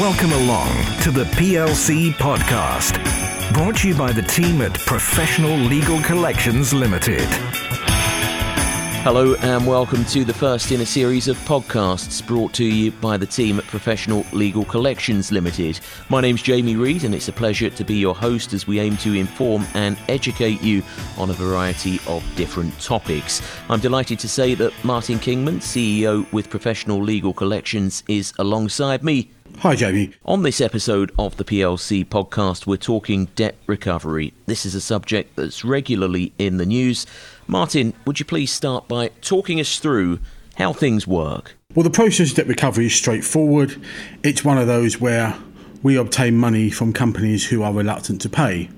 Welcome along to the PLC podcast, brought to you by the team at Professional Legal Collections Limited. Hello and welcome to the first in a series of podcasts brought to you by the team at Professional Legal Collections Limited. My name's Jamie Reid and it's a pleasure to be your host as we aim to inform and educate you on a variety of different topics. I'm delighted to say that Martin Kingman, CEO with Professional Legal Collections, is alongside me. Hi, Jamie. On this episode of the PLC podcast, we're talking debt recovery. This is a subject that's regularly in the news Martin, would you please start by talking us through how things work? Well, the process of debt recovery is straightforward. It's one of those where we obtain money from companies who are reluctant to pay.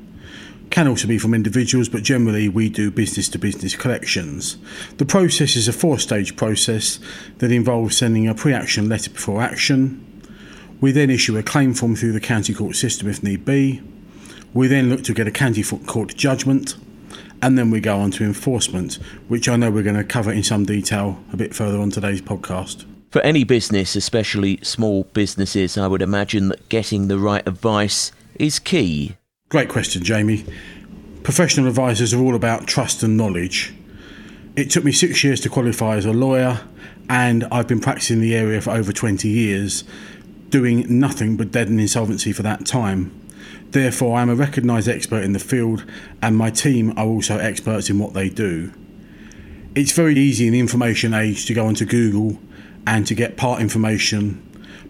Can also be from individuals, but generally we do business to business collections. The process is a four stage process that involves sending a pre action letter before action. We then issue a claim form through the county court system if need be. We then look to get a county court judgment and then we go on to enforcement, which I know we're going to cover in some detail a bit further on today's podcast. For any business, especially small businesses, I would imagine that getting the right advice is key. Great question, Jamie. Professional advisors are all about trust and knowledge. It took me six years to qualify as a lawyer, and I've been practicing the area for over 20 years, doing nothing but debt and insolvency for that time. Therefore, I'm a recognised expert in the field, and my team are also experts in what they do. It's very easy in the information age to go onto Google and to get part information,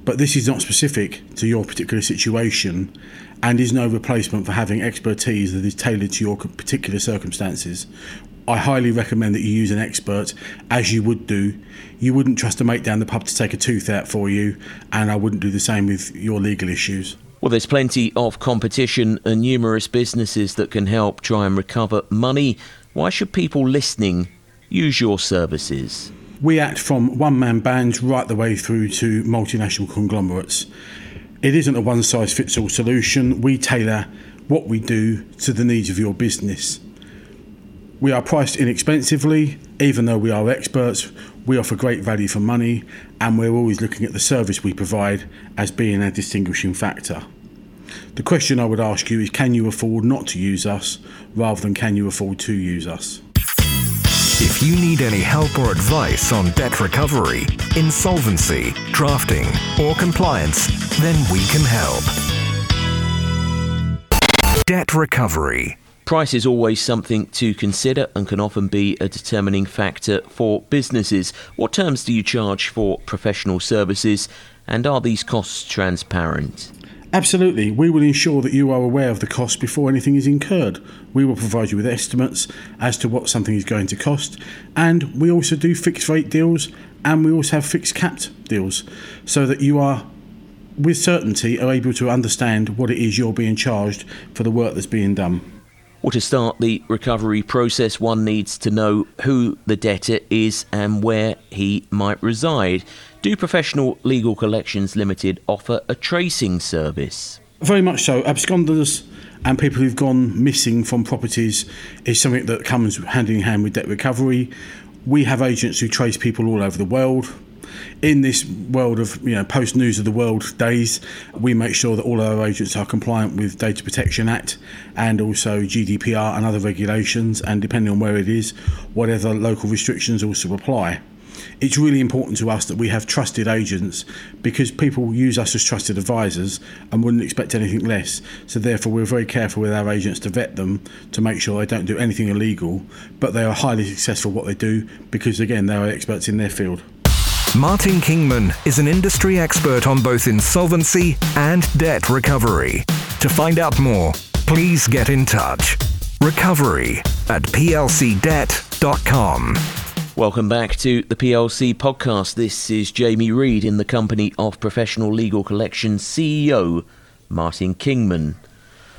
but this is not specific to your particular situation and is no replacement for having expertise that is tailored to your particular circumstances. I highly recommend that you use an expert as you would do. You wouldn't trust a mate down the pub to take a tooth out for you, and I wouldn't do the same with your legal issues. Well, there's plenty of competition and numerous businesses that can help try and recover money. Why should people listening use your services? We act from one man bands right the way through to multinational conglomerates. It isn't a one size fits all solution. We tailor what we do to the needs of your business. We are priced inexpensively, even though we are experts. We offer great value for money, and we're always looking at the service we provide as being a distinguishing factor. The question I would ask you is can you afford not to use us rather than can you afford to use us? If you need any help or advice on debt recovery, insolvency, drafting, or compliance, then we can help. Debt recovery Price is always something to consider and can often be a determining factor for businesses. What terms do you charge for professional services and are these costs transparent? Absolutely. We will ensure that you are aware of the cost before anything is incurred. We will provide you with estimates as to what something is going to cost, and we also do fixed rate deals and we also have fixed capped deals so that you are with certainty are able to understand what it is you're being charged for the work that's being done. Well, to start the recovery process, one needs to know who the debtor is and where he might reside. Do Professional Legal Collections Limited offer a tracing service? Very much so. Absconders and people who've gone missing from properties is something that comes hand in hand with debt recovery. We have agents who trace people all over the world in this world of you know post news of the world days, we make sure that all our agents are compliant with Data Protection Act and also GDPR and other regulations, and depending on where it is, whatever local restrictions also apply. It's really important to us that we have trusted agents because people use us as trusted advisors and wouldn't expect anything less. So, therefore, we're very careful with our agents to vet them to make sure they don't do anything illegal, but they are highly successful what they do because, again, they are experts in their field. Martin Kingman is an industry expert on both insolvency and debt recovery. To find out more, please get in touch. Recovery at plcdebt.com. Welcome back to the PLC podcast. This is Jamie Reid in the company of Professional Legal Collections CEO Martin Kingman.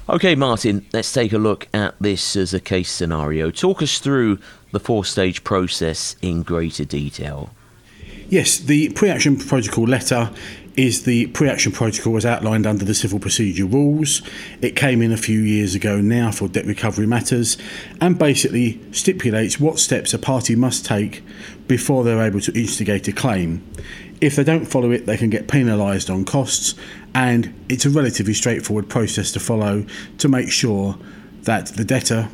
Okay, Martin, let's take a look at this as a case scenario. Talk us through the four stage process in greater detail. Yes, the pre action protocol letter is the pre action protocol as outlined under the Civil Procedure Rules. It came in a few years ago now for debt recovery matters and basically stipulates what steps a party must take before they're able to instigate a claim. If they don't follow it, they can get penalised on costs, and it's a relatively straightforward process to follow to make sure that the debtor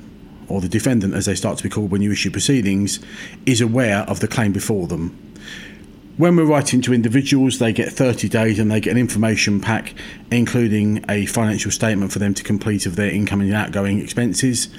or the defendant, as they start to be called when you issue proceedings, is aware of the claim before them. When we're writing to individuals, they get 30 days and they get an information pack, including a financial statement for them to complete of their incoming and outgoing expenses.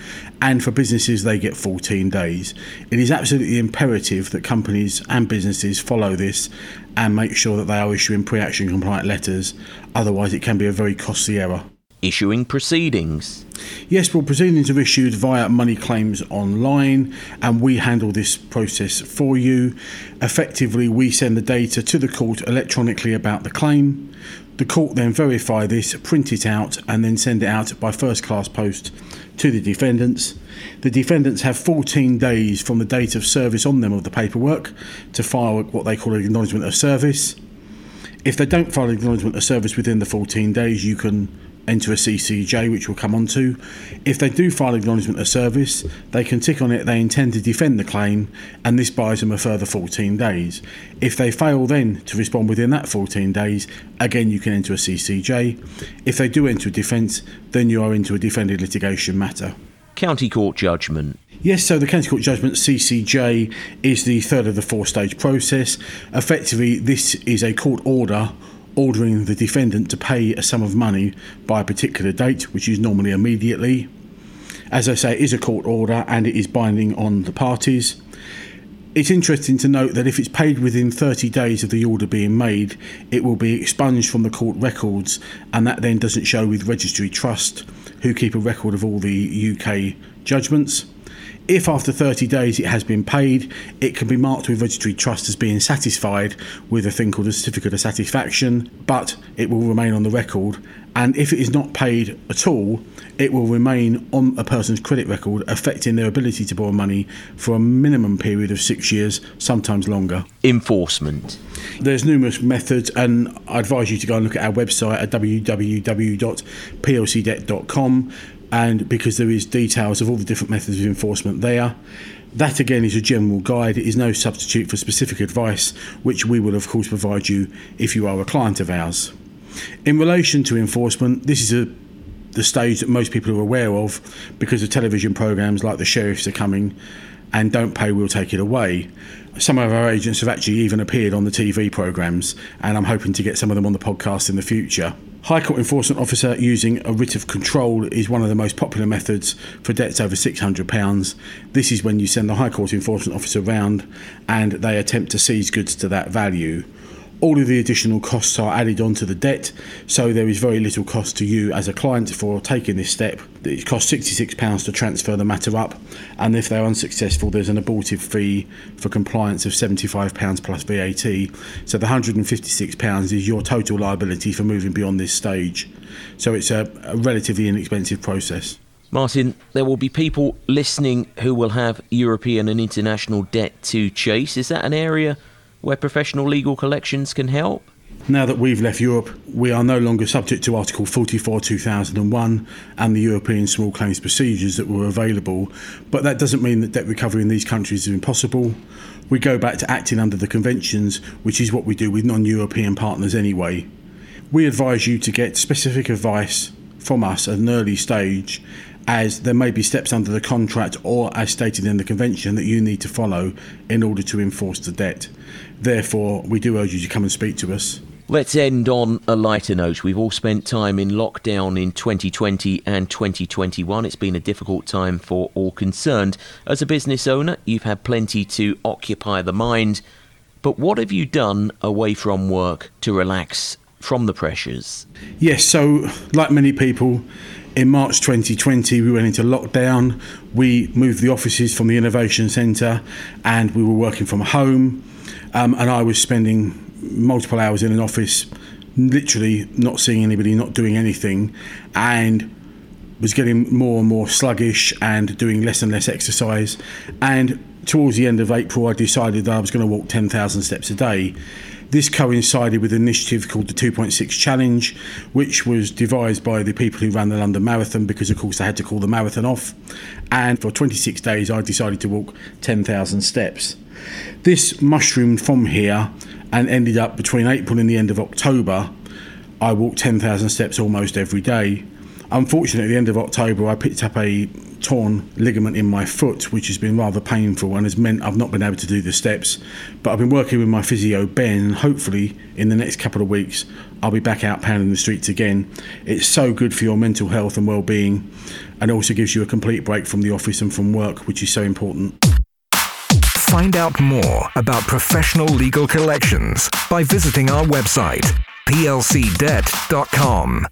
And for businesses, they get 14 days. It is absolutely imperative that companies and businesses follow this and make sure that they are issuing pre action compliant letters, otherwise, it can be a very costly error issuing proceedings. Yes, well, proceedings are issued via Money Claims Online, and we handle this process for you. Effectively, we send the data to the court electronically about the claim. The court then verify this, print it out, and then send it out by first class post to the defendants. The defendants have 14 days from the date of service on them of the paperwork to file what they call an acknowledgement of service. If they don't file an acknowledgement of service within the 14 days, you can enter a CCJ, which we'll come on to. If they do file acknowledgement of service, they can tick on it they intend to defend the claim, and this buys them a further 14 days. If they fail then to respond within that 14 days, again you can enter a CCJ. If they do enter a defence, then you are into a defended litigation matter. County Court judgment. Yes, so the County Court Judgment CCJ is the third of the four stage process. Effectively, this is a court order ordering the defendant to pay a sum of money by a particular date, which is normally immediately. As I say, it is a court order and it is binding on the parties. It's interesting to note that if it's paid within 30 days of the order being made, it will be expunged from the court records, and that then doesn't show with Registry Trust, who keep a record of all the UK judgments. If after 30 days it has been paid, it can be marked with Registry Trust as being satisfied with a thing called a certificate of satisfaction, but it will remain on the record. And if it is not paid at all, it will remain on a person's credit record, affecting their ability to borrow money for a minimum period of six years, sometimes longer. Enforcement. There's numerous methods, and I advise you to go and look at our website at www.plcdebt.com and because there is details of all the different methods of enforcement there. That again is a general guide. It is no substitute for specific advice, which we will of course provide you if you are a client of ours. In relation to enforcement, this is a the stage that most people are aware of because the television programs like the sheriffs are coming and don't pay we'll take it away some of our agents have actually even appeared on the tv programs and i'm hoping to get some of them on the podcast in the future High Court Enforcement Officer using a writ of control is one of the most popular methods for debts over £600. This is when you send the High Court Enforcement Officer round and they attempt to seize goods to that value all of the additional costs are added onto the debt, so there is very little cost to you as a client for taking this step. It costs £66 to transfer the matter up, and if they're unsuccessful, there's an abortive fee for compliance of £75 plus VAT. So the £156 is your total liability for moving beyond this stage. So it's a, a relatively inexpensive process. Martin, there will be people listening who will have European and international debt to chase. Is that an area? Where professional legal collections can help? Now that we've left Europe, we are no longer subject to Article 44 2001 and the European small claims procedures that were available, but that doesn't mean that debt recovery in these countries is impossible. We go back to acting under the conventions, which is what we do with non European partners anyway. We advise you to get specific advice from us at an early stage as there may be steps under the contract or as stated in the convention that you need to follow in order to enforce the debt. Therefore, we do urge you to come and speak to us. Let's end on a lighter note. We've all spent time in lockdown in 2020 and 2021. It's been a difficult time for all concerned. As a business owner, you've had plenty to occupy the mind. But what have you done away from work to relax from the pressures? Yes, so like many people, in March 2020, we went into lockdown. We moved the offices from the Innovation Centre and we were working from home. Um, and I was spending multiple hours in an office, literally not seeing anybody, not doing anything, and was getting more and more sluggish and doing less and less exercise. And towards the end of April, I decided that I was going to walk 10,000 steps a day. This coincided with an initiative called the 2.6 Challenge, which was devised by the people who ran the London Marathon because, of course, they had to call the marathon off. And for 26 days, I decided to walk 10,000 steps. This mushroomed from here and ended up between April and the end of October. I walked 10,000 steps almost every day. Unfortunately, at the end of October, I picked up a torn ligament in my foot, which has been rather painful and has meant I've not been able to do the steps. But I've been working with my physio, Ben, and hopefully in the next couple of weeks, I'll be back out pounding the streets again. It's so good for your mental health and well being, and also gives you a complete break from the office and from work, which is so important. Find out more about professional legal collections by visiting our website, plcdebt.com.